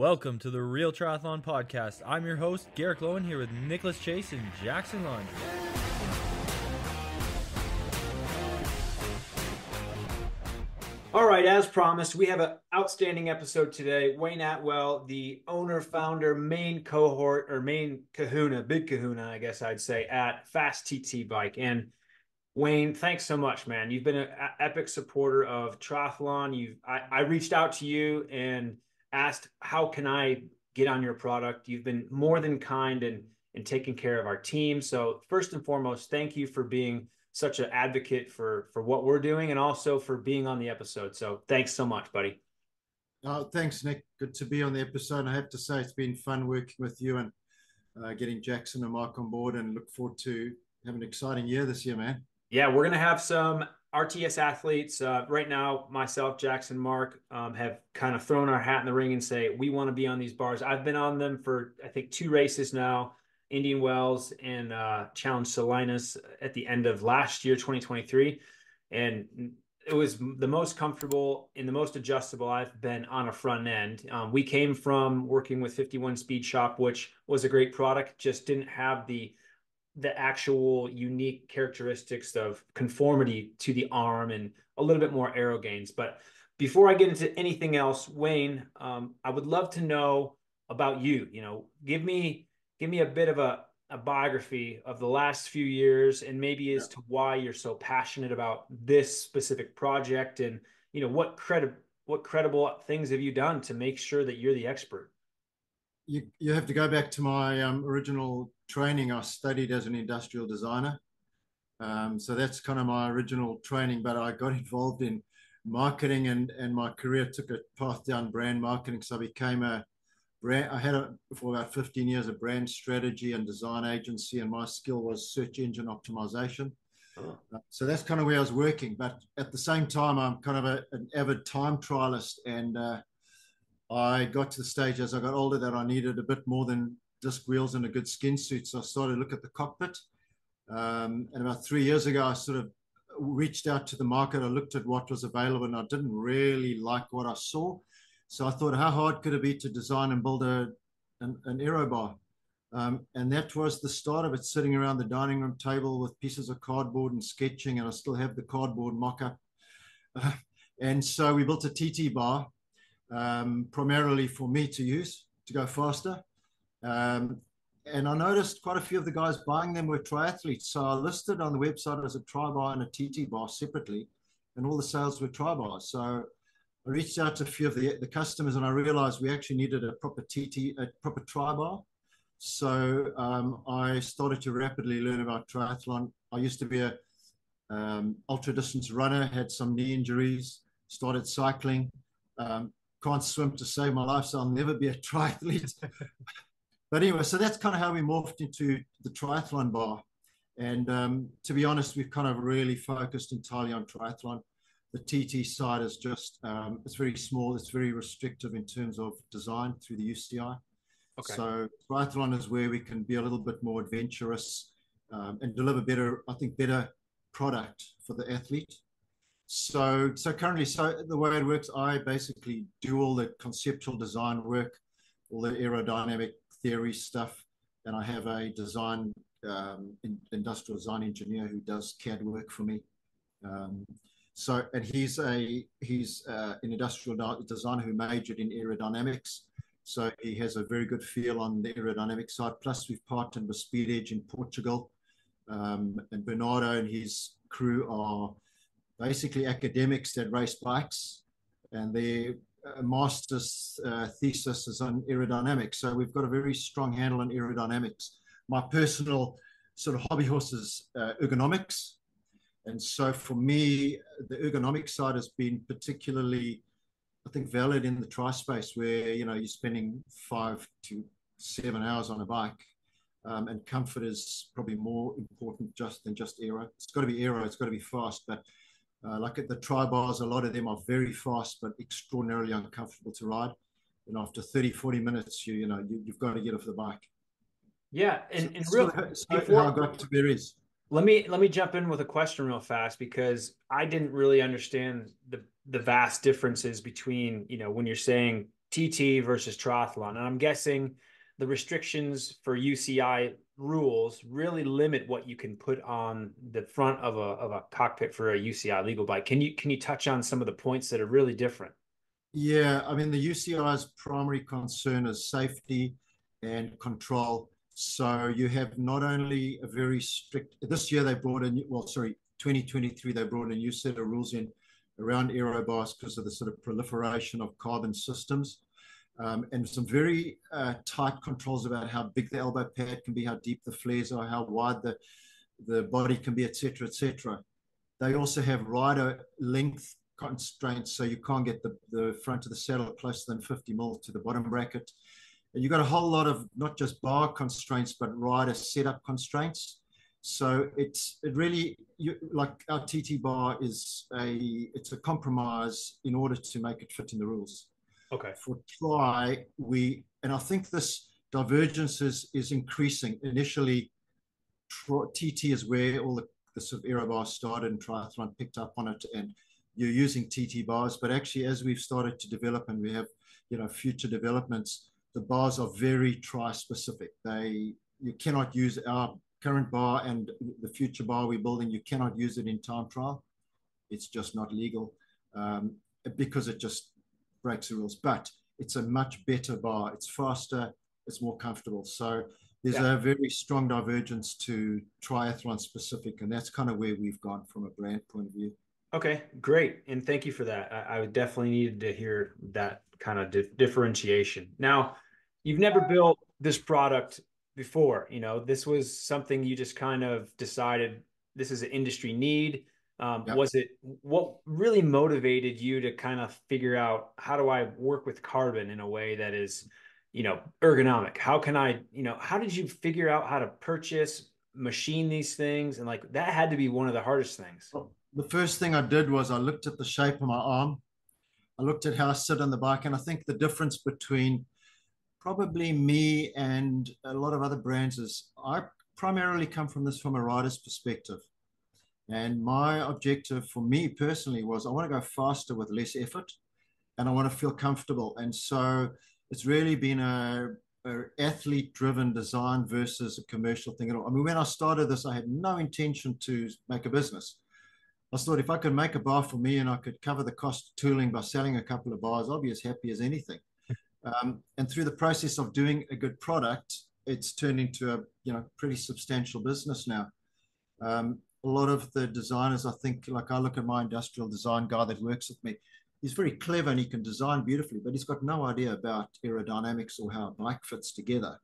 Welcome to the Real Triathlon Podcast. I'm your host, Garrick Loewen, here with Nicholas Chase and Jackson Laundry. All right, as promised, we have an outstanding episode today. Wayne Attwell, the owner, founder, main cohort, or main kahuna, big kahuna, I guess I'd say, at Fast TT Bike. And Wayne, thanks so much, man. You've been an epic supporter of triathlon. You, I, I reached out to you and asked, how can I get on your product? You've been more than kind and and taking care of our team. So first and foremost, thank you for being such an advocate for for what we're doing and also for being on the episode. So thanks so much, buddy. Uh, thanks, Nick. Good to be on the episode. I have to say it's been fun working with you and uh, getting Jackson and Mark on board, and look forward to having an exciting year this year, man. Yeah, we're gonna have some RTS athletes uh, right now, myself, Jackson, Mark, um, have kind of thrown our hat in the ring and say we want to be on these bars. I've been on them for I think two races now, Indian Wells and uh, Challenge Salinas at the end of last year, 2023, and it was the most comfortable and the most adjustable I've been on a front end. Um, we came from working with 51 Speed Shop, which was a great product, just didn't have the the actual unique characteristics of conformity to the arm and a little bit more aero gains. But before I get into anything else, Wayne, um, I would love to know about you. You know, give me give me a bit of a, a biography of the last few years and maybe as yeah. to why you're so passionate about this specific project and you know what credit what credible things have you done to make sure that you're the expert you, you have to go back to my um, original training, I studied as an industrial designer. Um, so that's kind of my original training, but I got involved in marketing and, and my career took a path down brand marketing. So I became a brand, I had a, for about 15 years a brand strategy and design agency, and my skill was search engine optimization. Oh. Uh, so that's kind of where I was working. But at the same time, I'm kind of a, an avid time trialist. And uh, I got to the stage as I got older that I needed a bit more than disc wheels and a good skin suit. So I started to look at the cockpit. Um, and about three years ago, I sort of reached out to the market. I looked at what was available and I didn't really like what I saw. So I thought, how hard could it be to design and build a, an, an aero bar? Um, and that was the start of it, sitting around the dining room table with pieces of cardboard and sketching. And I still have the cardboard mock up. Uh, and so we built a TT bar um, primarily for me to use to go faster. Um, and I noticed quite a few of the guys buying them were triathletes. So I listed on the website as a tri bar and a TT bar separately, and all the sales were tri bars. So I reached out to a few of the, the customers and I realized we actually needed a proper TT, a proper tri bar. So um, I started to rapidly learn about triathlon. I used to be a um, ultra distance runner, had some knee injuries, started cycling. Um, can't swim to save my life, so I'll never be a triathlete. but anyway, so that's kind of how we morphed into the triathlon bar. And um, to be honest, we've kind of really focused entirely on triathlon. The TT side is just, um, it's very small, it's very restrictive in terms of design through the UCI. Okay. So triathlon is where we can be a little bit more adventurous um, and deliver better, I think, better product for the athlete. So, so currently, so the way it works, I basically do all the conceptual design work, all the aerodynamic theory stuff, and I have a design um, in, industrial design engineer who does CAD work for me. Um, so, and he's a he's uh, an industrial designer who majored in aerodynamics. So he has a very good feel on the aerodynamic side. Plus, we've partnered with Speed Edge in Portugal, um, and Bernardo and his crew are basically academics that race bikes, and their uh, master's uh, thesis is on aerodynamics. So we've got a very strong handle on aerodynamics. My personal sort of hobby horse is uh, ergonomics. And so for me, the ergonomic side has been particularly, I think, valid in the tri space where, you know, you're spending five to seven hours on a bike. Um, and comfort is probably more important just than just aero. It's got to be aero, it's got to be fast, but uh, like at the tri bars, a lot of them are very fast but extraordinarily uncomfortable to ride. And after 30, 40 minutes, you you know you, have got to get off the bike. Yeah, and, and real before I got to berries. Let me let me jump in with a question real fast because I didn't really understand the the vast differences between you know when you're saying TT versus triathlon, and I'm guessing the restrictions for UCI rules really limit what you can put on the front of a of a cockpit for a UCI legal bike. Can you can you touch on some of the points that are really different? Yeah, I mean the UCI's primary concern is safety and control. So you have not only a very strict. This year they brought in well, sorry, 2023 they brought a new set of rules in around aero bars because of the sort of proliferation of carbon systems. Um, and some very uh, tight controls about how big the elbow pad can be, how deep the flares are, how wide the, the body can be, etc., etc. They also have rider length constraints, so you can't get the, the front of the saddle closer than 50 mil to the bottom bracket. And you've got a whole lot of not just bar constraints, but rider setup constraints. So it's it really you, like our TT bar is a it's a compromise in order to make it fit in the rules. Okay. For tri, we and I think this divergence is is increasing. Initially, TT is where all the, the sort of aero bars started, and triathlon picked up on it, and you're using TT bars. But actually, as we've started to develop, and we have you know future developments, the bars are very tri specific. They you cannot use our current bar and the future bar we're building, you cannot use it in time trial. It's just not legal um, because it just breaks the rules. But it's a much better bar. It's faster. It's more comfortable. So there's yeah. a very strong divergence to triathlon specific, and that's kind of where we've gone from a brand point of view. Okay, great, and thank you for that. I, I definitely needed to hear that kind of di- differentiation. Now, you've never built this product before. You know, this was something you just kind of decided this is an industry need. Um, yep. Was it what really motivated you to kind of figure out how do I work with carbon in a way that is, you know, ergonomic? How can I, you know, how did you figure out how to purchase, machine these things? And like that had to be one of the hardest things. The first thing I did was I looked at the shape of my arm. I looked at how I sit on the bike, and I think the difference between probably me and a lot of other brands is I primarily come from this from a rider's perspective. And my objective for me personally was I want to go faster with less effort and I want to feel comfortable. And so it's really been a, a athlete driven design versus a commercial thing at all. I mean, when I started this, I had no intention to make a business. I thought if I could make a bar for me and I could cover the cost of tooling by selling a couple of bars, I'll be as happy as anything. Um, and through the process of doing a good product, it's turned into a you know pretty substantial business now. Um, a lot of the designers, I think, like I look at my industrial design guy that works with me, he's very clever and he can design beautifully, but he's got no idea about aerodynamics or how a bike fits together.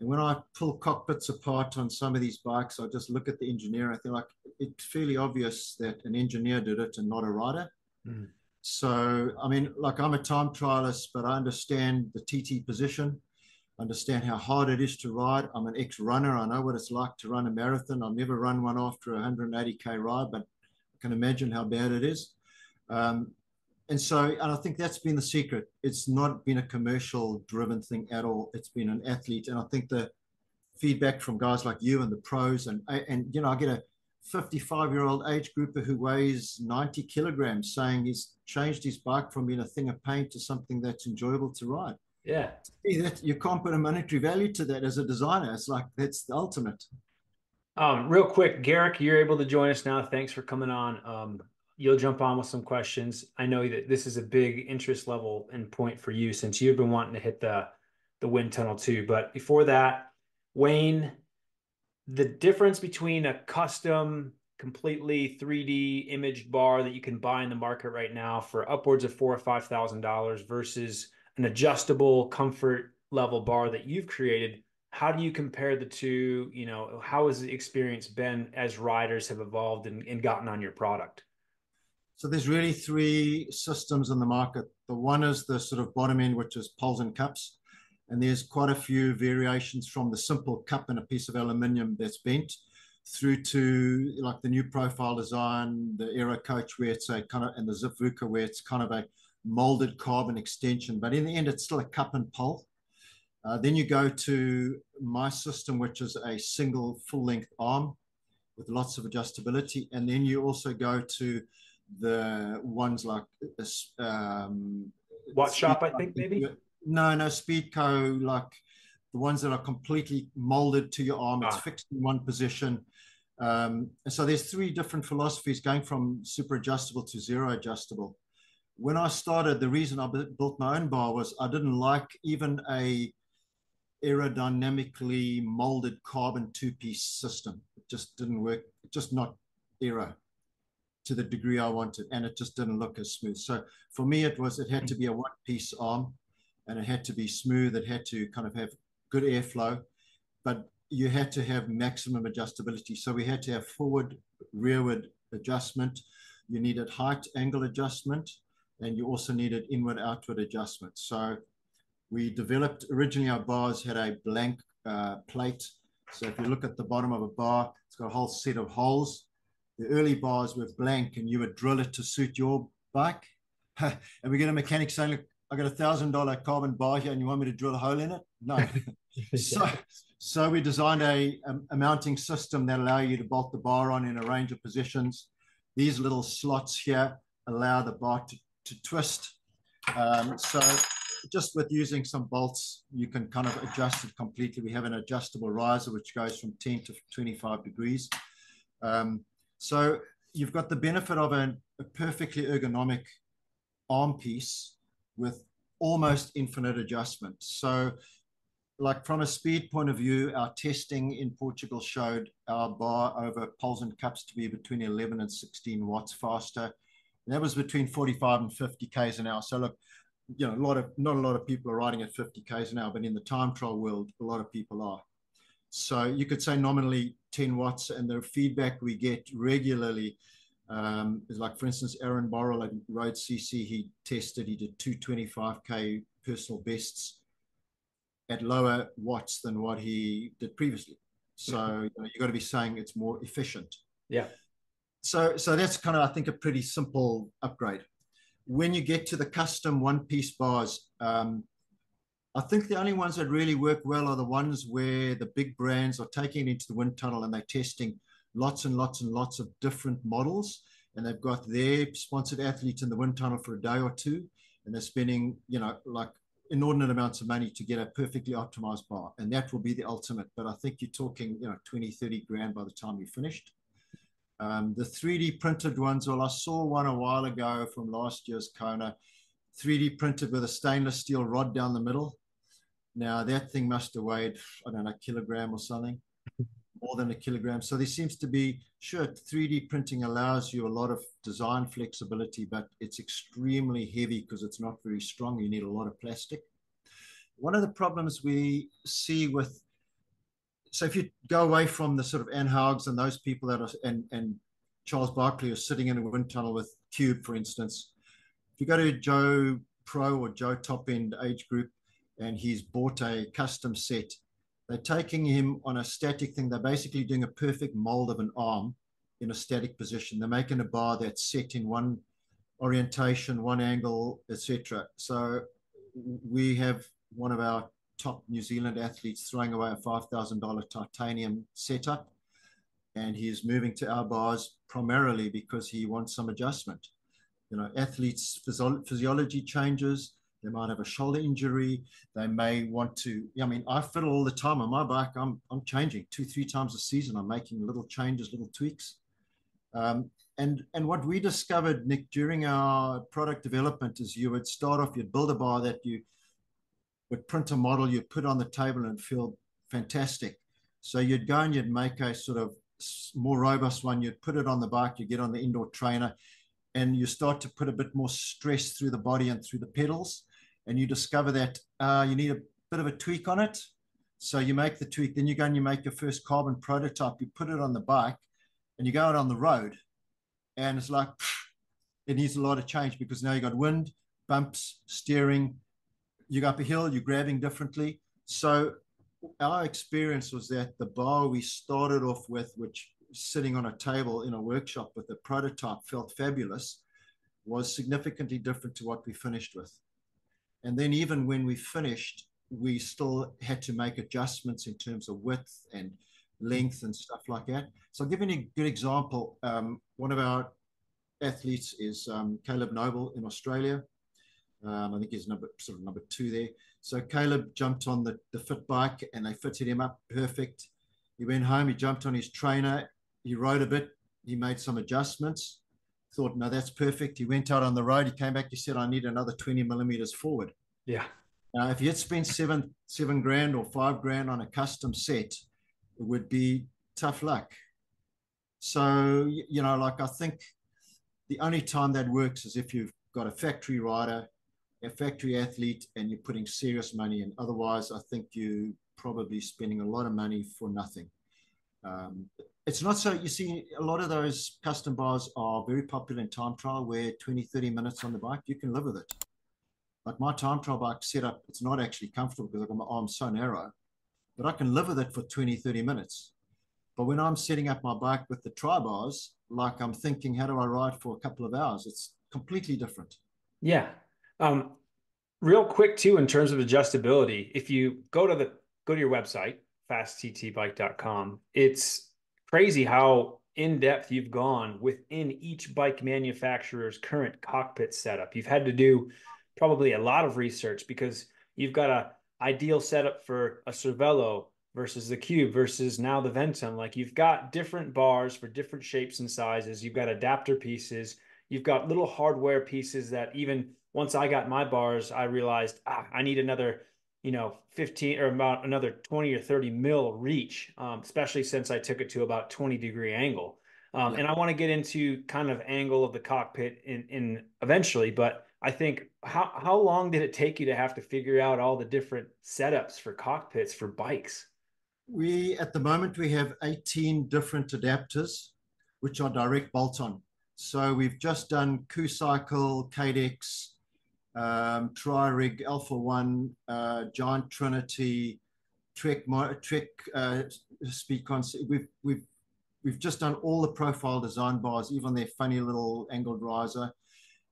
And when I pull cockpits apart on some of these bikes, I just look at the engineer. I think like it's fairly obvious that an engineer did it and not a rider. Mm. So, I mean, like I'm a time trialist, but I understand the TT position, understand how hard it is to ride. I'm an ex runner. I know what it's like to run a marathon. I've never run one after a 180K ride, but I can imagine how bad it is. Um, and so, and I think that's been the secret. It's not been a commercial driven thing at all. It's been an athlete. And I think the feedback from guys like you and the pros, and, and you know, I get a 55 year old age grouper who weighs 90 kilograms saying he's changed his bike from being a thing of pain to something that's enjoyable to ride. Yeah. That, you can't put a monetary value to that as a designer. It's like that's the ultimate. Um, real quick, Garrick, you're able to join us now. Thanks for coming on. Um, you'll jump on with some questions. I know that this is a big interest level and point for you since you've been wanting to hit the the wind tunnel too. But before that, Wayne, the difference between a custom completely 3D imaged bar that you can buy in the market right now for upwards of four or five thousand dollars versus an adjustable comfort level bar that you've created. How do you compare the two? You know, how has the experience been as riders have evolved and, and gotten on your product? So there's really three systems in the market. The one is the sort of bottom end, which is poles and cups. And there's quite a few variations from the simple cup and a piece of aluminium that's bent through to like the new profile design, the Aero Coach, where it's a kind of, and the Zipp where it's kind of a molded carbon extension. But in the end, it's still a cup and pole. Uh, then you go to my system, which is a single full length arm with lots of adjustability. And then you also go to the ones like um, Wattshop? I think maybe. No, no, Speedco, like the ones that are completely molded to your arm. It's ah. fixed in one position. Um, so there's three different philosophies going from super adjustable to zero adjustable. When I started, the reason I built my own bar was I didn't like even a aerodynamically molded carbon two-piece system. It just didn't work. It Just not aero to the degree I wanted, and it just didn't look as smooth. So for me, it was it had to be a one-piece arm, and it had to be smooth. It had to kind of have good airflow, but you had to have maximum adjustability. So we had to have forward, rearward adjustment. You needed height angle adjustment, and you also needed inward outward adjustment. So we developed originally our bars had a blank uh, plate. So if you look at the bottom of a bar, it's got a whole set of holes. The early bars were blank, and you would drill it to suit your bike. and we get a mechanic saying, "Look, I got a thousand dollar carbon bar here, and you want me to drill a hole in it?" No. so, so we designed a, a, a, mounting system that allow you to bolt the bar on in a range of positions. These little slots here allow the bar to, to twist. Um, so just with using some bolts, you can kind of adjust it completely. We have an adjustable riser, which goes from 10 to 25 degrees. Um, so you've got the benefit of a, a perfectly ergonomic arm piece with almost infinite adjustment. So like from a speed point of view, our testing in Portugal showed our bar over poles and cups to be between 11 and 16 watts faster. And that was between 45 and 50 k's an hour. So look, you know, a lot of not a lot of people are riding at 50 k's an hour, but in the time trial world, a lot of people are. So you could say nominally 10 watts, and the feedback we get regularly um, is like, for instance, Aaron Borrell at Road CC, he tested, he did 225k personal bests at lower watts than what he did previously. So you know, you've got to be saying it's more efficient. Yeah. So so that's kind of I think a pretty simple upgrade. When you get to the custom one piece bars, um, I think the only ones that really work well are the ones where the big brands are taking it into the wind tunnel and they're testing lots and lots and lots of different models. And they've got their sponsored athletes in the wind tunnel for a day or two. And they're spending, you know, like inordinate amounts of money to get a perfectly optimized bar. And that will be the ultimate. But I think you're talking, you know, 20, 30 grand by the time you're finished. Um, the 3D printed ones, well, I saw one a while ago from last year's Kona, 3D printed with a stainless steel rod down the middle. Now, that thing must have weighed, I don't know, a kilogram or something, more than a kilogram. So there seems to be, sure, 3D printing allows you a lot of design flexibility, but it's extremely heavy because it's not very strong. You need a lot of plastic. One of the problems we see with so if you go away from the sort of Anhaugs and those people that are and and Charles Barkley are sitting in a wind tunnel with Cube, for instance, if you go to Joe Pro or Joe Top End age group, and he's bought a custom set, they're taking him on a static thing. They're basically doing a perfect mold of an arm in a static position. They're making a bar that's set in one orientation, one angle, etc. So we have one of our top New Zealand athletes throwing away a $5,000 titanium setup. And he is moving to our bars primarily because he wants some adjustment. You know, athletes' physiology changes. They might have a shoulder injury. They may want to. I mean, I fiddle all the time on my bike. I'm I'm changing two, three times a season. I'm making little changes, little tweaks. Um, and and what we discovered, Nick, during our product development is you would start off, you'd build a bar that you would print a model, you'd put on the table and feel fantastic. So you'd go and you'd make a sort of more robust one. You'd put it on the bike, you get on the indoor trainer, and you start to put a bit more stress through the body and through the pedals. And you discover that uh, you need a bit of a tweak on it. So you make the tweak, then you go and you make your first carbon prototype, you put it on the bike, and you go out on the road. And it's like, it needs a lot of change because now you've got wind, bumps, steering, you go up a hill, you're grabbing differently. So our experience was that the bar we started off with, which sitting on a table in a workshop with a prototype felt fabulous, was significantly different to what we finished with. And then even when we finished, we still had to make adjustments in terms of width and length and stuff like that. So I'll give you a good example. Um, one of our athletes is um, Caleb Noble in Australia Um, I think he's number sort of number two there. So Caleb jumped on the, the fit bike and they fitted him up perfect. He went home, he jumped on his trainer, he rode a bit, he made some adjustments, thought, no, that's perfect. He went out on the road, he came back, he said, I need another 20 millimeters forward. Yeah. Now, if you had spent seven, seven grand or five grand on a custom set, it would be tough luck. So, you know, like I think the only time that works is if you've got a factory rider, a factory athlete, and you're putting serious money in. Otherwise, I think you're probably spending a lot of money for nothing. Um, it's not so, you see, a lot of those custom bars are very popular in time trial where 20, 30 minutes on the bike, you can live with it. Like my time trial bike setup, it's not actually comfortable because I've got my so narrow, but I can live with it for 20, 30 minutes. But when I'm setting up my bike with the tri bars, like I'm thinking, how do I ride for a couple of hours? It's completely different. Yeah. Um, real quick too, in terms of adjustability, if you go to the go to your website, fastttbike.com, it's crazy how in depth you've gone within each bike manufacturer's current cockpit setup. You've had to do probably a lot of research because you've got a ideal setup for a Cervelo versus the Cube versus now the Ventum. Like you've got different bars for different shapes and sizes. You've got adapter pieces. You've got little hardware pieces that even once I got my bars, I realized ah, I need another, you know, 15 or about another 20 or 30 mil reach, um, especially since I took it to about 20 degree angle. Um, yeah. And I want to get into kind of angle of the cockpit in, in eventually, but I think how how long did it take you to have to figure out all the different setups for cockpits for bikes? We at the moment we have 18 different adapters, which are direct bolt-on. So we've just done Kucycle, Cadex, um, Tri-Rig, Alpha One, uh, Giant Trinity, Trek, Trek uh, Speed Concept. We've we've we've just done all the profile design bars, even their funny little angled riser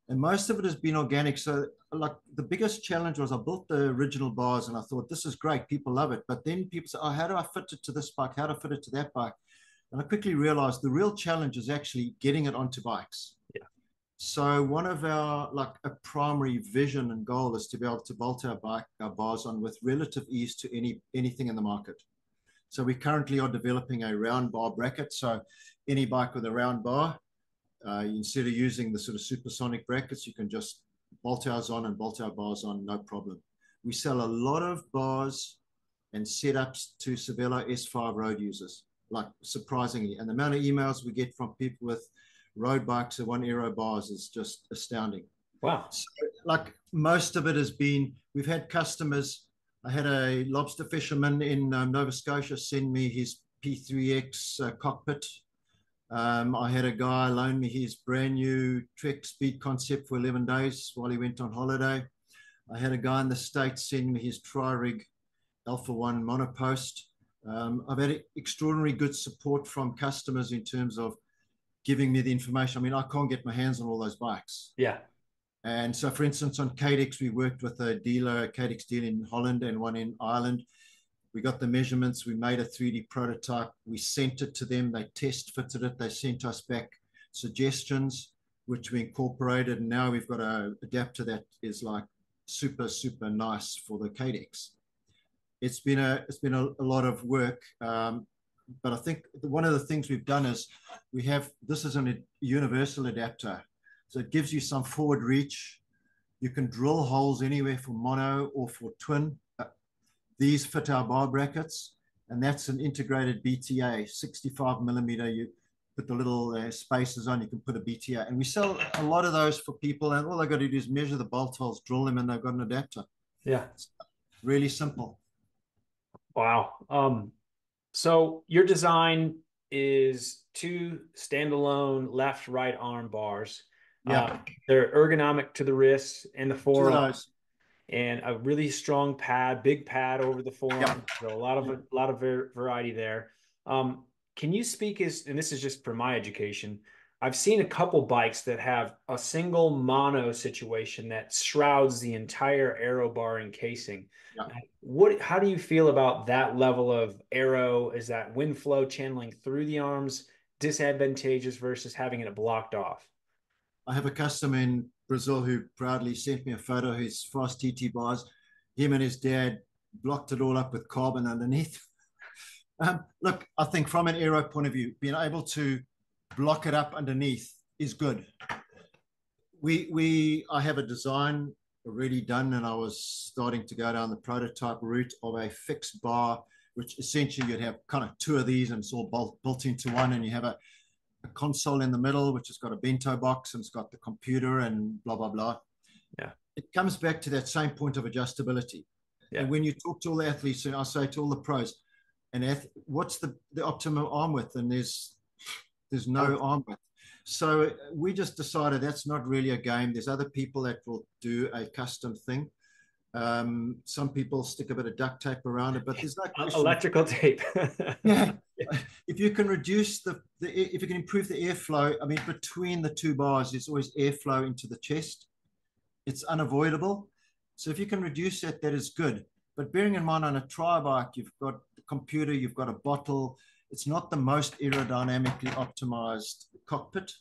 and most of it has been organic. So, like the biggest challenge was I built the original bars and I thought this is great, people love it. But then people say, "Oh, how do I fit it to this bike? How to fit it to that bike?" And I quickly realized the real challenge is actually getting it onto bikes. Yeah. So one of our like a primary vision and goal is to be able to bolt our bike our bars on with relative ease to any anything in the market. So we currently are developing a round bar bracket. So any bike with a round bar uh, instead of using the sort of supersonic brackets, you can just bolt ours on and bolt our bars on, no problem. We sell a lot of bars and setups to Cervelo S5 road users, like surprisingly. And the amount of emails we get from people with road bikes and one aero bars is just astounding. Wow. So, like most of it has been, we've had customers. I had a lobster fisherman in um, Nova Scotia send me his P3X uh, cockpit um, I had a guy loan me his brand new Trek Speed Concept for 11 days while he went on holiday. I had a guy in the States send me his Tri-Rig Alpha 1 monopost. Um, I've had extraordinary good support from customers in terms of giving me the information. I mean, I can't get my hands on all those bikes. Yeah. And so, for instance, on Cadex, we worked with a dealer, a Cadex dealer in Holland and one in Ireland we got the measurements, we made a 3D prototype, we sent it to them, they test fitted it, they sent us back suggestions, which we incorporated. And now we've got a adapter that is like super, super nice for the Cadex. It's been a, it's been a, a lot of work. Um, but I think one of the things we've done is we have, this is a universal adapter. So it gives you some forward reach. You can drill holes anywhere for mono or for twin these fit our bar brackets, and that's an integrated BTA, 65 millimeter. You put the little uh, spaces on, you can put a BTA. And we sell a lot of those for people, and all they've got to do is measure the bolt holes, drill them, and they've got an adapter. Yeah. It's really simple. Wow. Um, so your design is two standalone left right arm bars. Yeah. Uh, they're ergonomic to the wrist and the forearm and a really strong pad, big pad over the forearm. Yeah. So a lot of a lot of variety there. Um, can you speak as and this is just for my education. I've seen a couple bikes that have a single mono situation that shrouds the entire aero bar and casing. Yeah. What how do you feel about that level of aero? Is that wind flow channeling through the arms disadvantageous versus having it blocked off? I have a customer in Brazil who proudly sent me a photo of his fast TT bars. Him and his dad blocked it all up with carbon underneath. Um, look, I think from an aero point of view, being able to block it up underneath is good. We we I have a design already done, and I was starting to go down the prototype route of a fixed bar, which essentially you'd have kind of two of these, and it's all built, built into one, and you have a, a console in the middle, which has got a bento box and it's got the computer and blah blah blah. Yeah, it comes back to that same point of adjustability. Yeah. And when you talk to all the athletes, and I say to all the pros, and what's the, the optimum arm width? And there's there's no oh. arm. So we just decided that's not really a game. There's other people that will do a custom thing. Um, some people stick a bit of duct tape around it, but there's no question. electrical tape. yeah, if you can reduce the, the if you can improve the airflow, I mean, between the two bars, there's always airflow into the chest. It's unavoidable. So if you can reduce that, that is good. But bearing in mind on a tri bike, you've got the computer, you've got a bottle, it's not the most aerodynamically optimized cockpit.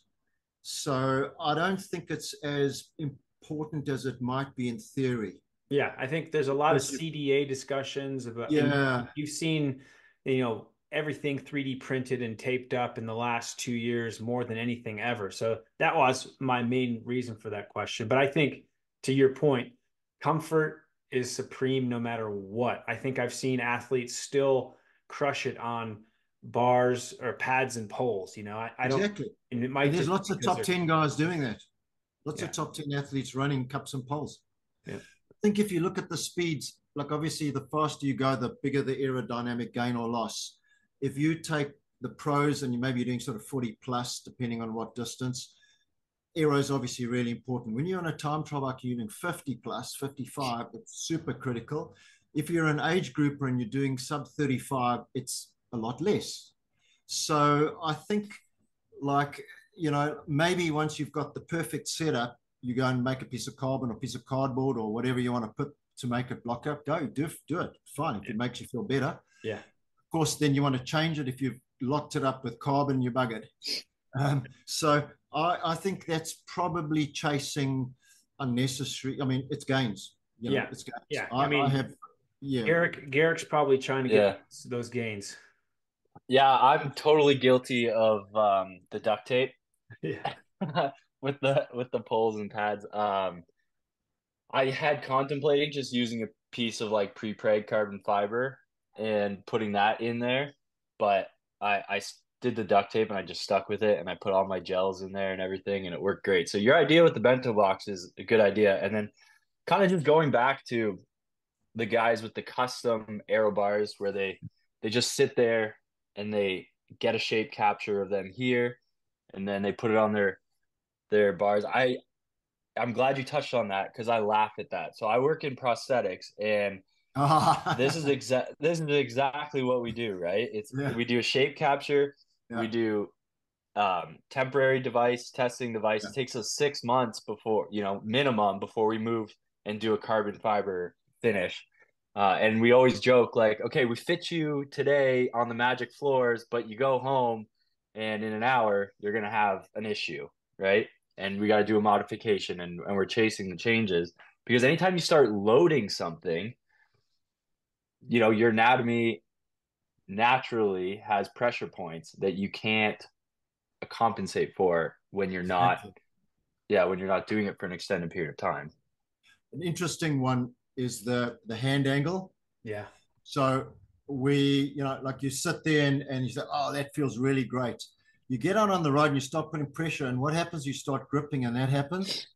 So I don't think it's as important as it might be in theory. Yeah, I think there's a lot of CDA discussions about. Yeah, you've seen, you know, everything 3D printed and taped up in the last two years more than anything ever. So that was my main reason for that question. But I think to your point, comfort is supreme no matter what. I think I've seen athletes still crush it on bars or pads and poles. You know, I, I don't. Exactly. And it might. there's lots of top ten guys doing that. Lots yeah. of top ten athletes running cups and poles. Yeah. I think if you look at the speeds, like obviously the faster you go, the bigger the aerodynamic gain or loss. If you take the pros and you maybe you're doing sort of 40 plus, depending on what distance, aero is obviously really important. When you're on a time trial like you're doing 50 plus, 55, it's super critical. If you're an age grouper and you're doing sub 35, it's a lot less. So I think, like, you know, maybe once you've got the perfect setup, you go and make a piece of carbon or piece of cardboard or whatever you want to put to make it block up. Go do, do it. Fine. If it makes you feel better. Yeah. Of course, then you want to change it. If you've locked it up with carbon, you're buggered. Um, so I, I think that's probably chasing unnecessary. I mean, it's gains. You know, yeah. It's gains. Yeah. I, I mean, I have, yeah. Garrick, Garrick's probably trying to get yeah. those gains. Yeah, I'm totally guilty of um, the duct tape. Yeah. with the with the poles and pads. Um, I had contemplated just using a piece of like pre-preg carbon fiber and putting that in there, but I I did the duct tape and I just stuck with it and I put all my gels in there and everything and it worked great. So your idea with the bento box is a good idea. And then kind of just going back to the guys with the custom aero bars where they they just sit there and they get a shape capture of them here and then they put it on their their bars i i'm glad you touched on that because i laugh at that so i work in prosthetics and this is exact this is exactly what we do right it's yeah. we do a shape capture yeah. we do um, temporary device testing device yeah. it takes us six months before you know minimum before we move and do a carbon fiber finish uh, and we always joke like, okay, we fit you today on the magic floors, but you go home and in an hour you're gonna have an issue, right? And we got to do a modification, and, and we're chasing the changes. Because anytime you start loading something, you know your anatomy naturally has pressure points that you can't compensate for when you're not yeah when you're not doing it for an extended period of time. An interesting one is the the hand angle. Yeah. So we, you know, like you sit there and, and you say, oh, that feels really great. You get out on the road and you start putting pressure, and what happens? You start gripping, and that happens.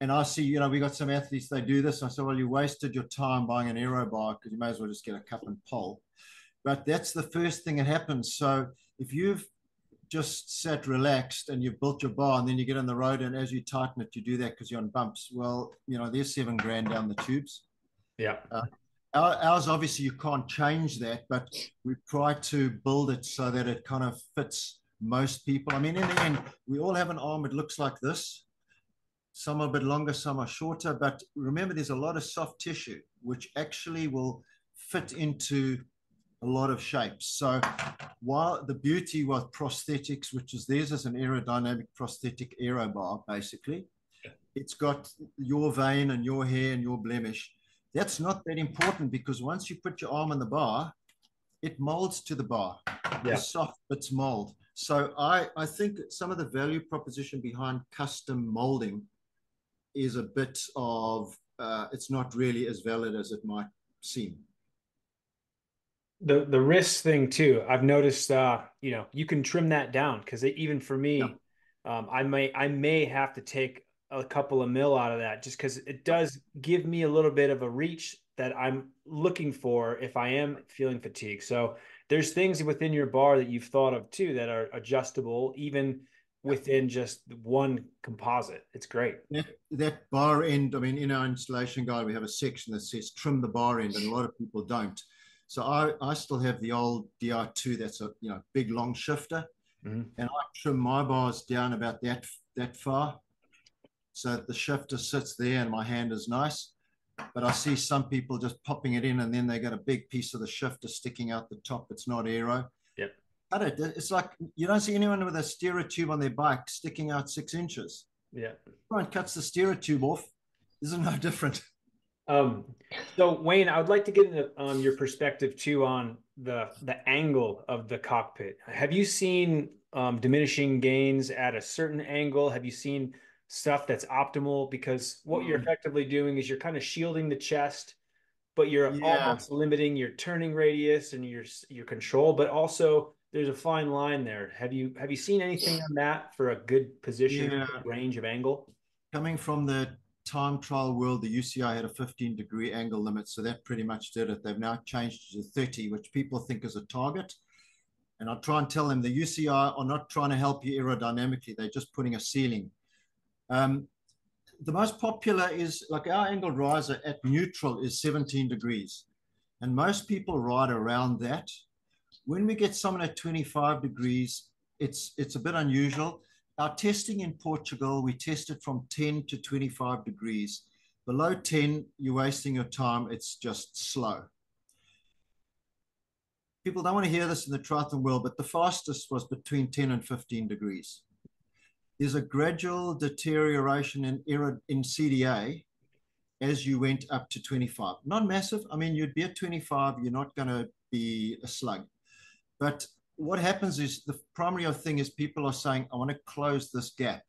And I see, you know, we got some athletes, they do this. I said, well, you wasted your time buying an aero bike because you may as well just get a cup and pole. But that's the first thing that happens. So if you've just sat relaxed and you've built your bar and then you get on the road and as you tighten it you do that because you're on bumps. Well you know there's seven grand down the tubes. Yeah. Uh, ours obviously you can't change that but we try to build it so that it kind of fits most people. I mean in the end we all have an arm it looks like this. Some are a bit longer some are shorter but remember there's a lot of soft tissue which actually will fit into a lot of shapes. So while the beauty with prosthetics, which is theirs is an aerodynamic prosthetic aero bar, basically, it's got your vein and your hair and your blemish. That's not that important because once you put your arm on the bar, it molds to the bar. Yeah. The soft bits mold. So I, I think some of the value proposition behind custom molding is a bit of uh, it's not really as valid as it might seem. The the wrist thing too. I've noticed. Uh, you know, you can trim that down because even for me, yeah. um, I may I may have to take a couple of mil out of that just because it does give me a little bit of a reach that I'm looking for if I am feeling fatigue. So there's things within your bar that you've thought of too that are adjustable, even within just one composite. It's great. That, that bar end, I mean, in our installation guide, we have a section that says trim the bar end, and a lot of people don't. So I, I still have the old DI2 that's a you know big long shifter. Mm-hmm. And I trim my bars down about that that far. So the shifter sits there and my hand is nice. But I see some people just popping it in and then they got a big piece of the shifter sticking out the top. It's not aero. Yep. It, it's like you don't see anyone with a steerer tube on their bike sticking out six inches. Yeah. Everyone cuts the steerer tube off. This is no different. Um, so Wayne, I would like to get into, um, your perspective too on the the angle of the cockpit. Have you seen um, diminishing gains at a certain angle? Have you seen stuff that's optimal? Because what you're hmm. effectively doing is you're kind of shielding the chest, but you're yeah. almost limiting your turning radius and your your control. But also, there's a fine line there. Have you have you seen anything on that for a good position yeah. range of angle? Coming from the time trial world, the UCI had a 15 degree angle limit, so that pretty much did it. They've now changed to 30, which people think is a target. And I try and tell them the UCI are not trying to help you aerodynamically; they're just putting a ceiling. Um, the most popular is like our angled riser at neutral is 17 degrees, and most people ride around that. When we get someone at 25 degrees, it's it's a bit unusual our testing in Portugal, we tested from 10 to 25 degrees. Below 10, you're wasting your time. It's just slow. People don't want to hear this in the triathlon world, but the fastest was between 10 and 15 degrees. There's a gradual deterioration in, in CDA as you went up to 25. Not massive. I mean, you'd be at 25, you're not going to be a slug. But what happens is the primary thing is people are saying, I want to close this gap,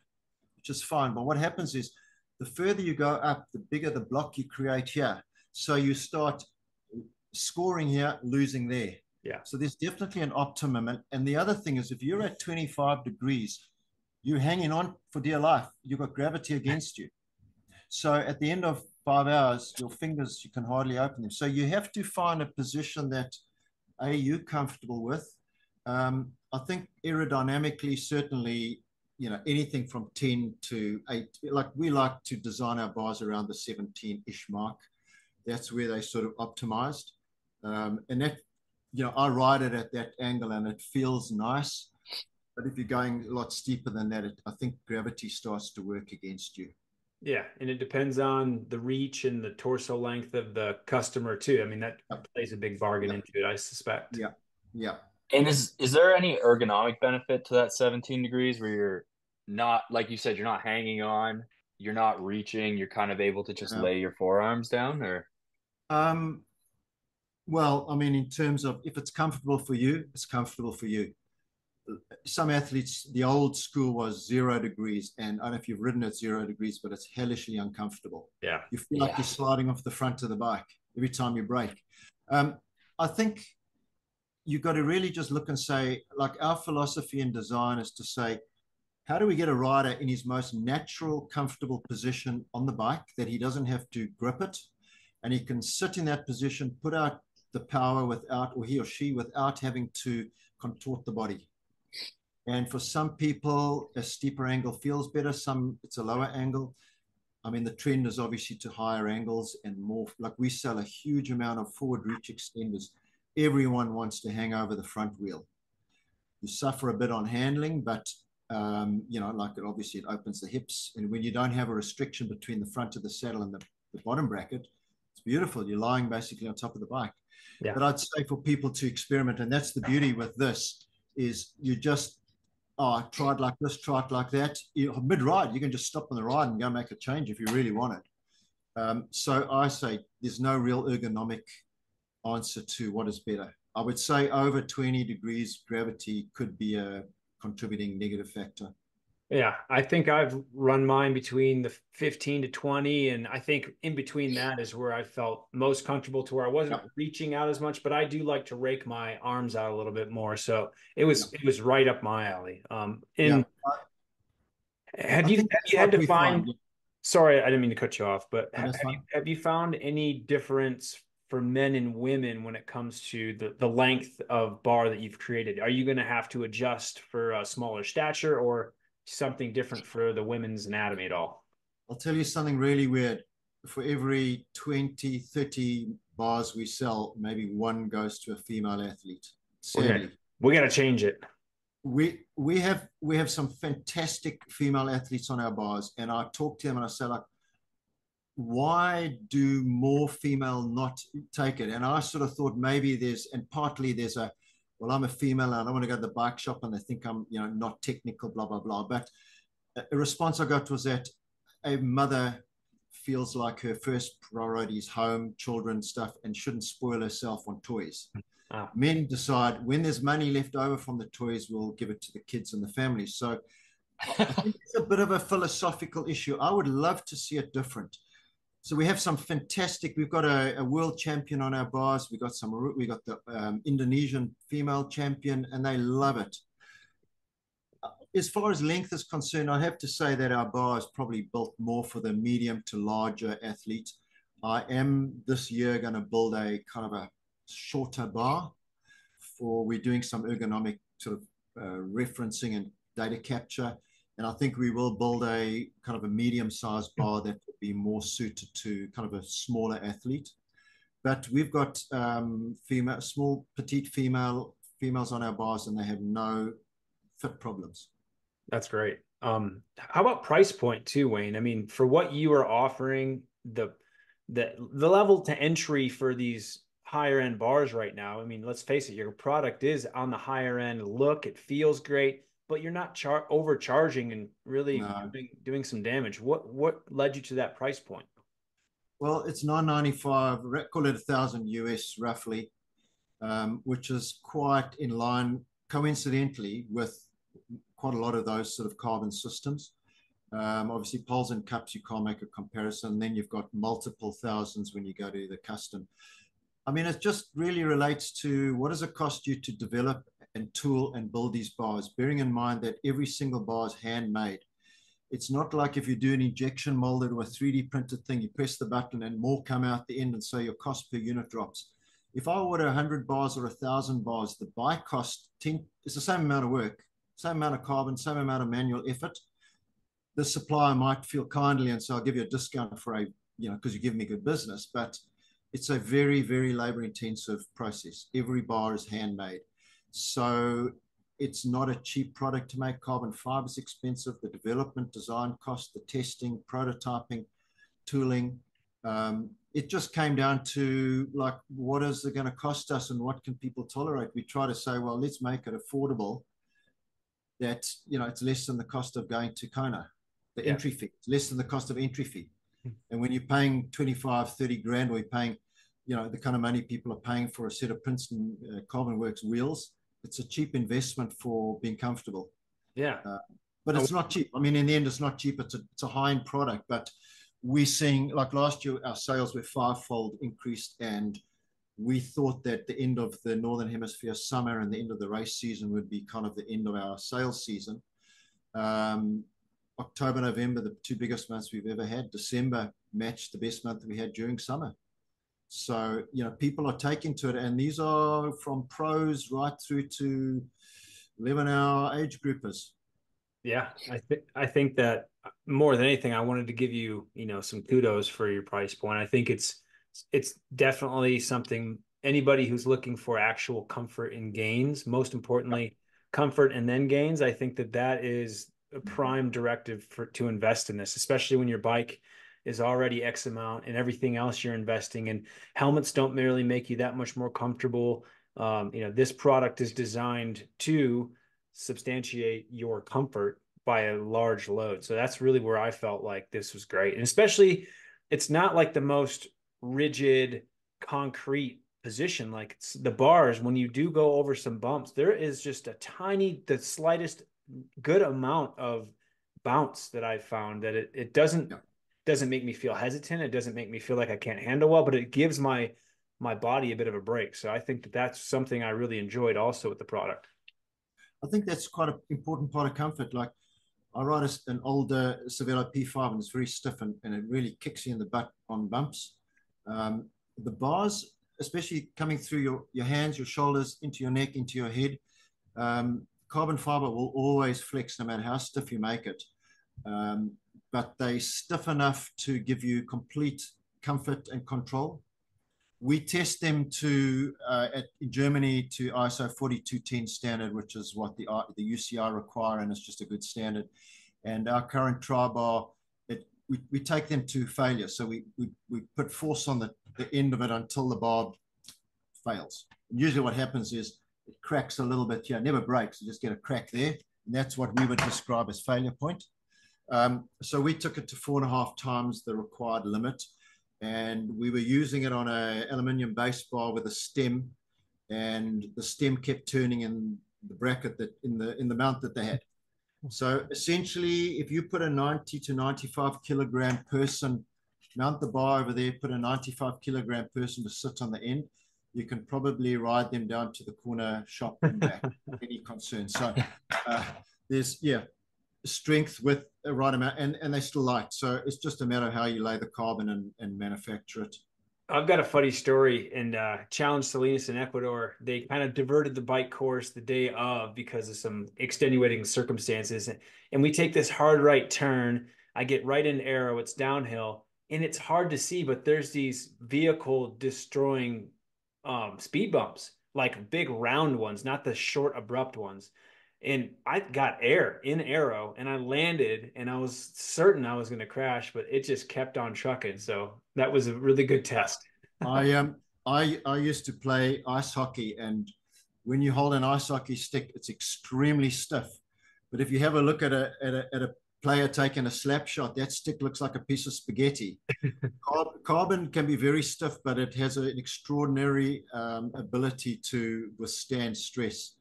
which is fine. But what happens is the further you go up, the bigger the block you create here. So you start scoring here, losing there. Yeah. So there's definitely an optimum. And the other thing is if you're at 25 degrees, you're hanging on for dear life. You've got gravity against you. So at the end of five hours, your fingers, you can hardly open them. So you have to find a position that A, you're comfortable with, um, I think aerodynamically, certainly, you know, anything from 10 to 8, like we like to design our bars around the 17 ish mark. That's where they sort of optimized. Um, and that, you know, I ride it at that angle and it feels nice. But if you're going a lot steeper than that, it, I think gravity starts to work against you. Yeah, and it depends on the reach and the torso length of the customer too. I mean, that yep. plays a big bargain yep. into it, I suspect. Yeah, yeah. And is is there any ergonomic benefit to that 17 degrees where you're not like you said, you're not hanging on, you're not reaching, you're kind of able to just lay your forearms down or um well, I mean, in terms of if it's comfortable for you, it's comfortable for you. Some athletes, the old school was zero degrees, and I don't know if you've ridden at zero degrees, but it's hellishly uncomfortable. Yeah. You feel like you're sliding off the front of the bike every time you brake. Um, I think you've got to really just look and say, like our philosophy in design is to say, how do we get a rider in his most natural, comfortable position on the bike that he doesn't have to grip it and he can sit in that position, put out the power without, or he or she without having to contort the body. And for some people, a steeper angle feels better. Some it's a lower angle. I mean, the trend is obviously to higher angles and more. Like we sell a huge amount of forward reach extenders everyone wants to hang over the front wheel. You suffer a bit on handling, but um, you know, like it obviously it opens the hips. And when you don't have a restriction between the front of the saddle and the, the bottom bracket, it's beautiful. You're lying basically on top of the bike. Yeah. But I'd say for people to experiment, and that's the beauty with this, is you just oh, I tried like this, tried like that. You, Mid ride, you can just stop on the ride and go make a change if you really want it. Um, so I say there's no real ergonomic answer to what is better. I would say over 20 degrees gravity could be a contributing negative factor. Yeah, I think I've run mine between the 15 to 20. And I think in between that is where I felt most comfortable to where I wasn't reaching out as much, but I do like to rake my arms out a little bit more. So it was, it was right up my alley. Um, and have you, have you had to find, find, sorry, I didn't mean to cut you off, but have you, have you found any difference for men and women when it comes to the, the length of bar that you've created? Are you going to have to adjust for a smaller stature or something different for the women's anatomy at all? I'll tell you something really weird. For every 20, 30 bars we sell, maybe one goes to a female athlete. Sadly. Okay. We got to change it. We we have we have some fantastic female athletes on our bars, and I talk to them and I say like, why do more female not take it? And I sort of thought maybe there's, and partly there's a, well, I'm a female and I want to go to the bike shop and they think I'm, you know, not technical, blah, blah, blah. But a response I got was that a mother feels like her first priority is home, children, stuff, and shouldn't spoil herself on toys. Ah. Men decide when there's money left over from the toys, we'll give it to the kids and the family. So I think it's a bit of a philosophical issue. I would love to see it different so we have some fantastic. We've got a, a, world champion on our bars. We got some. We got the um, Indonesian female champion, and they love it. As far as length is concerned, I have to say that our bar is probably built more for the medium to larger athlete. I am this year going to build a kind of a shorter bar for. We're doing some ergonomic sort of uh, referencing and data capture and I think we will build a kind of a medium-sized bar that will be more suited to kind of a smaller athlete. But we've got um, female, small, petite female females on our bars, and they have no fit problems. That's great. Um, how about price point too, Wayne? I mean, for what you are offering, the the the level to entry for these higher end bars right now. I mean, let's face it, your product is on the higher end look. It feels great but you're not char- overcharging and really no. doing, doing some damage. What what led you to that price point? Well, it's 995, call it a thousand US roughly, um, which is quite in line, coincidentally, with quite a lot of those sort of carbon systems. Um, obviously, poles and cups, you can't make a comparison. Then you've got multiple thousands when you go to the custom. I mean, it just really relates to what does it cost you to develop and tool and build these bars, bearing in mind that every single bar is handmade. It's not like if you do an injection molded or a 3D printed thing, you press the button and more come out the end, and so your cost per unit drops. If I order 100 bars or 1,000 bars, the buy cost 10, is the same amount of work, same amount of carbon, same amount of manual effort. The supplier might feel kindly and say, I'll give you a discount for a, you know, because you give me good business. But it's a very, very labor intensive process. Every bar is handmade. So it's not a cheap product to make. Carbon fiber is expensive. The development, design cost, the testing, prototyping, tooling. Um, it just came down to like, what is it going to cost us and what can people tolerate? We try to say, well, let's make it affordable. That you know, it's less than the cost of going to Kona, the yeah. entry fee, less than the cost of entry fee. Hmm. and when you're paying 25, 30 grand, or you're paying, you know, the kind of money people are paying for a set of Princeton uh, Carbon Works wheels, it's a cheap investment for being comfortable. Yeah. Uh, but it's not cheap. I mean, in the end, it's not cheap. It's a, it's a high end product, but we're seeing like last year, our sales were fivefold increased. And we thought that the end of the Northern Hemisphere summer and the end of the race season would be kind of the end of our sales season. Um, October, November, the two biggest months we've ever had. December matched the best month we had during summer. So, you know, people are taking to it, and these are from pros right through to 11 hour age groupers. Yeah, I think I think that uh, more than anything, I wanted to give you, you know, some kudos for your price point. I think it's it's definitely something anybody who's looking for actual comfort and gains, most importantly, comfort and then gains. I think that that is a prime directive for to invest in this, especially when your bike is already X amount and everything else you're investing in. Helmets don't merely make you that much more comfortable. Um, you know, this product is designed to substantiate your comfort by a large load. So that's really where I felt like this was great. And especially it's not like the most rigid concrete position like the bars when you do go over some bumps there is just a tiny the slightest good amount of bounce that i found that it, it doesn't yeah. Doesn't make me feel hesitant it doesn't make me feel like i can't handle well but it gives my my body a bit of a break so i think that that's something i really enjoyed also with the product i think that's quite an important part of comfort like i ride an older Cervelo p5 and it's very stiff and, and it really kicks you in the butt on bumps um, the bars especially coming through your, your hands, your shoulders, into your neck, into your head. Um, carbon fiber will always flex no matter how stiff you make it. Um, but they're stiff enough to give you complete comfort and control. We test them to uh, at in Germany to ISO 4210 standard, which is what the the UCI require, and it's just a good standard. And our current tri bar, it, we, we take them to failure. So we, we, we put force on the the end of it until the bar fails. And usually what happens is it cracks a little bit here, never breaks, you just get a crack there. And that's what we would describe as failure point. Um, so we took it to four and a half times the required limit. And we were using it on a aluminium base bar with a stem. And the stem kept turning in the bracket that in the in the mount that they had. So essentially, if you put a 90 to 95 kilogram person mount the bar over there, put a 95 kilogram person to sit on the end, you can probably ride them down to the corner shop and back. any concern? So uh, there's yeah, strength with a right amount, and and they still light. So it's just a matter of how you lay the carbon and, and manufacture it. I've got a funny story and uh, challenge Salinas in Ecuador. They kind of diverted the bike course the day of because of some extenuating circumstances. And we take this hard right turn. I get right in aero. It's downhill and it's hard to see, but there's these vehicle destroying um, speed bumps, like big round ones, not the short abrupt ones. And I got air in aero and I landed and I was certain I was going to crash, but it just kept on trucking. So that was a really good test. I um I I used to play ice hockey and when you hold an ice hockey stick, it's extremely stiff. But if you have a look at a at a, at a player taking a slap shot, that stick looks like a piece of spaghetti. Carbon can be very stiff, but it has an extraordinary um, ability to withstand stress.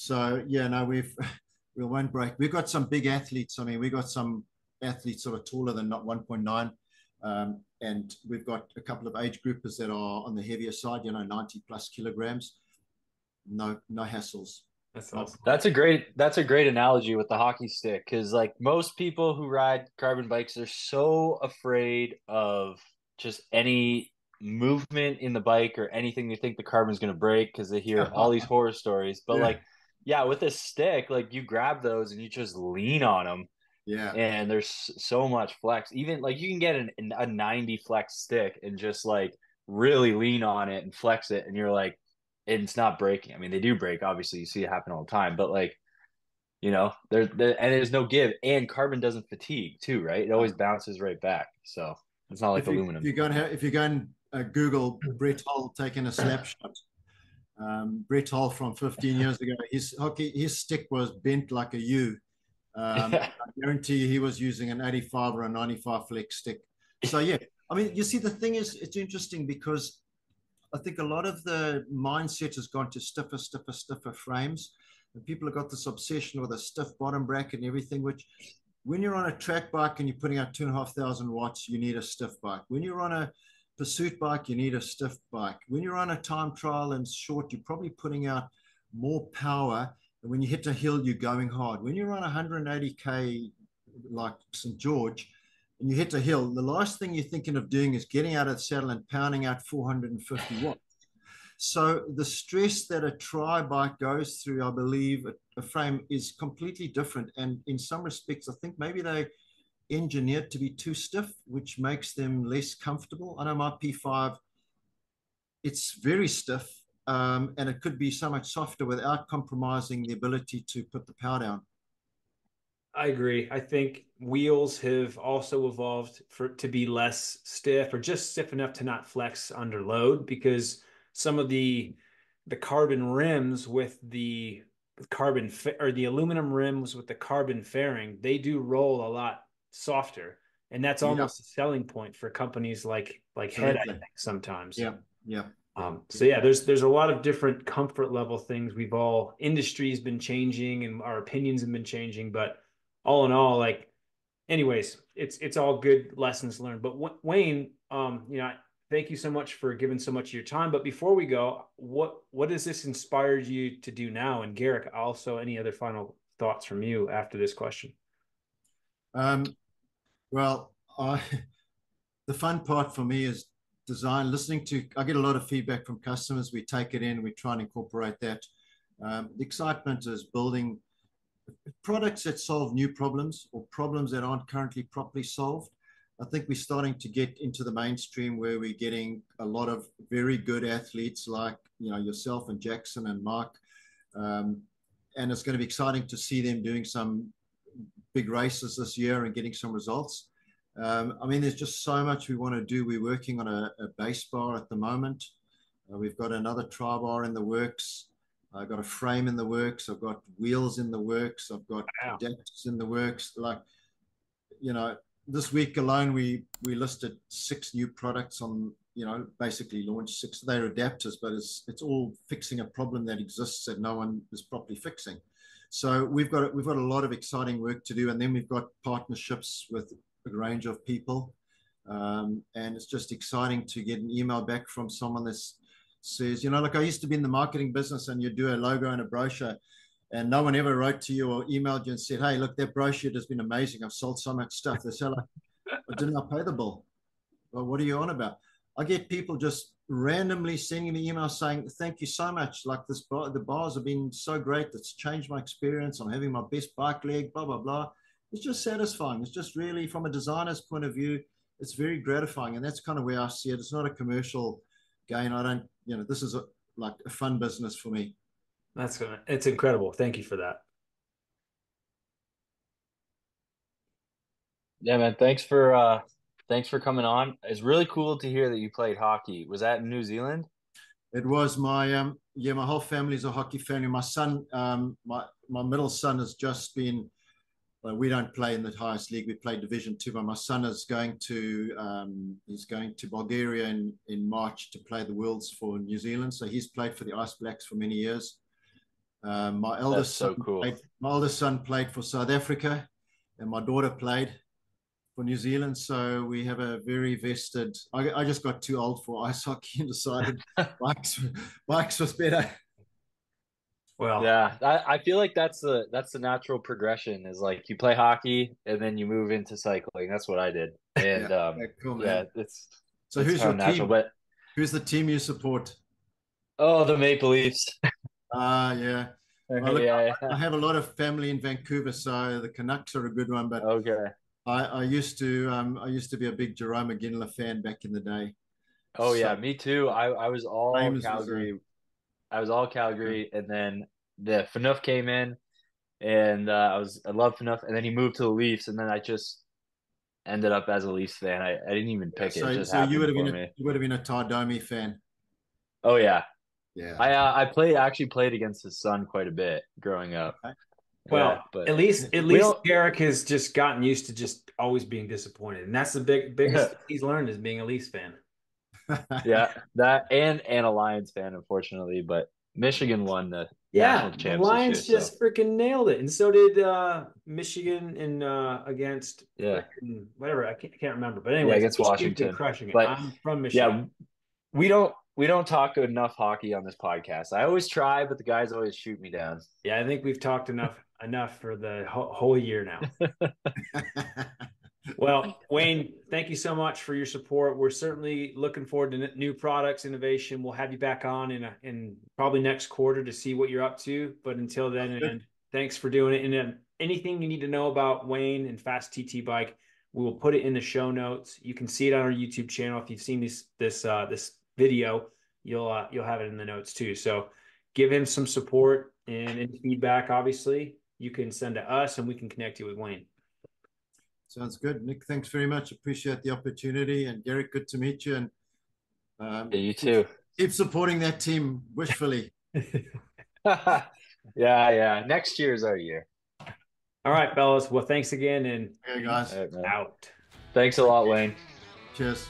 So yeah, no, we've we won't break. We've got some big athletes. I mean, we've got some athletes sort of taller than not 1.9. Um, and we've got a couple of age groupers that are on the heavier side, you know, 90 plus kilograms. No, no hassles. That's awesome. That's a great that's a great analogy with the hockey stick because like most people who ride carbon bikes they're so afraid of just any movement in the bike or anything they think the carbon's going to break because they hear all these horror stories. But yeah. like, yeah, with a stick, like you grab those and you just lean on them. Yeah. And there's so much flex. Even like you can get an, a 90 flex stick and just like really lean on it and flex it. And you're like, it's not breaking. I mean, they do break. Obviously, you see it happen all the time, but like, you know, there, there and there's no give, and carbon doesn't fatigue too, right? It always bounces right back. So it's not like if you, aluminum. If you go and if you go and uh, Google Brett Hull taking a snapshot, um, Brett Hull from 15 years ago, his hockey his stick was bent like a U. Um, I guarantee you, he was using an 85 or a 95 flex stick. So yeah, I mean, you see, the thing is, it's interesting because I think a lot of the mindset has gone to stiffer, stiffer, stiffer frames. And people have got this obsession with a stiff bottom bracket and everything, which when you're on a track bike and you're putting out two and a half thousand watts, you need a stiff bike. When you're on a pursuit bike, you need a stiff bike. When you're on a time trial and short, you're probably putting out more power. And when you hit a hill, you're going hard. When you're on 180K like St. George, and you hit a hill, the last thing you're thinking of doing is getting out of the saddle and pounding out 450 watts. So the stress that a tri bike goes through, I believe, a, frame is completely different. And in some respects, I think maybe they engineered to be too stiff, which makes them less comfortable. I know my P5, it's very stiff, um, and it could be so much softer without compromising the ability to put the power down. I agree. I think wheels have also evolved for to be less stiff or just stiff enough to not flex under load because some of the the carbon rims with the carbon or the aluminum rims with the carbon fairing, they do roll a lot softer, and that's almost yeah. a selling point for companies like like HED. I think sometimes. Yeah, yeah. Um, so yeah, there's there's a lot of different comfort level things. We've all industry's been changing and our opinions have been changing, but all in all, like, anyways, it's it's all good lessons learned. But Wayne, um, you know, thank you so much for giving so much of your time. But before we go, what what has this inspired you to do now? And Garrick, also, any other final thoughts from you after this question? Um, well, I the fun part for me is design. Listening to, I get a lot of feedback from customers. We take it in, we try and incorporate that. Um, the excitement is building products that solve new problems or problems that aren't currently properly solved. I think we're starting to get into the mainstream where we're getting a lot of very good athletes like you know yourself and Jackson and Mark, um, and it's going to be exciting to see them doing some big races this year and getting some results. Um, I mean, there's just so much we want to do. We're working on a, a base bar at the moment. Uh, we've got another tri bar in the works. I've got a frame in the works. I've got wheels in the works. I've got wow. adapters in the works. Like, you know, this week alone, we we listed six new products on. You know, basically launched six. They're adapters, but it's it's all fixing a problem that exists that no one is properly fixing. So we've got we've got a lot of exciting work to do, and then we've got partnerships with a range of people, um, and it's just exciting to get an email back from someone that says, you know, like I used to be in the marketing business, and you do a logo and a brochure, and no one ever wrote to you or emailed you and said, hey, look, that brochure has been amazing. I've sold so much stuff. They say, like, didn't I pay the bill? Well, what are you on about? I get people just randomly sending me emails saying, "Thank you so much. Like this bar, the bars have been so great. It's changed my experience. I'm having my best bike leg. Blah blah blah." It's just satisfying. It's just really, from a designer's point of view, it's very gratifying, and that's kind of where I see it. It's not a commercial gain. I don't, you know, this is a, like a fun business for me. That's gonna. It's incredible. Thank you for that. Yeah, man. Thanks for uh thanks for coming on. It's really cool to hear that you played hockey. Was that in New Zealand? It was my um yeah, my whole family's a hockey family. My son, um, my my middle son has just been. Well, we don't play in the highest league. We play Division Two, but my son is going to um, he's going to Bulgaria in, in March to play the Worlds for New Zealand. So he's played for the Ice Blacks for many years. Um, my eldest so son cool. played, my eldest son played for South Africa, and my daughter played for New Zealand. So we have a very vested. I, I just got too old for ice hockey and decided bikes bikes was better. Well, yeah, I, I feel like that's the that's the natural progression is like you play hockey and then you move into cycling. That's what I did, and yeah, um, cool, yeah, it's so it's who's your natural, team? But who's the team you support? Oh, the Maple Leafs. Ah, uh, yeah. Well, look, yeah, yeah. I have a lot of family in Vancouver, so the Canucks are a good one. But okay, I, I used to um, I used to be a big Jarome Iginla fan back in the day. Oh so, yeah, me too. I, I was all Calgary. Was I was all Calgary, and then the Phaneuf came in, and uh, I was I love Phaneuf, and then he moved to the Leafs, and then I just ended up as a Leafs fan. I, I didn't even pick yeah, so, it. it so you would have been a, you would have been a Tie Domi fan. Oh yeah, yeah. I uh, I played actually played against his son quite a bit growing up. Okay. Well, yeah, but at least at least Garrick has just gotten used to just always being disappointed, and that's the big biggest he's learned is being a Leafs fan. yeah, that and and a Lions fan, unfortunately, but Michigan won the yeah. The Lions year, just so. freaking nailed it, and so did uh, Michigan in uh, against yeah whatever I can't, I can't remember, but anyway, yeah, against Washington, crushing it. But, I'm from Michigan. Yeah, we don't we don't talk enough hockey on this podcast. I always try, but the guys always shoot me down. Yeah, I think we've talked enough enough for the whole year now. well, Wayne, thank you so much for your support. We're certainly looking forward to new products, innovation. We'll have you back on in a, in probably next quarter to see what you're up to. But until then, and thanks for doing it. And then anything you need to know about Wayne and FastTT Bike, we will put it in the show notes. You can see it on our YouTube channel. If you've seen this this uh, this video, you'll uh, you'll have it in the notes too. So give him some support and any feedback. Obviously, you can send to us, and we can connect you with Wayne. Sounds good, Nick. Thanks very much. Appreciate the opportunity, and Garrick, good to meet you. And um, yeah, you too. Keep supporting that team wishfully. Yeah, yeah. Next year is our year. All right, fellas. Well, thanks again and Okay, guys. All right, out. Thanks a lot, Wayne. Cheers.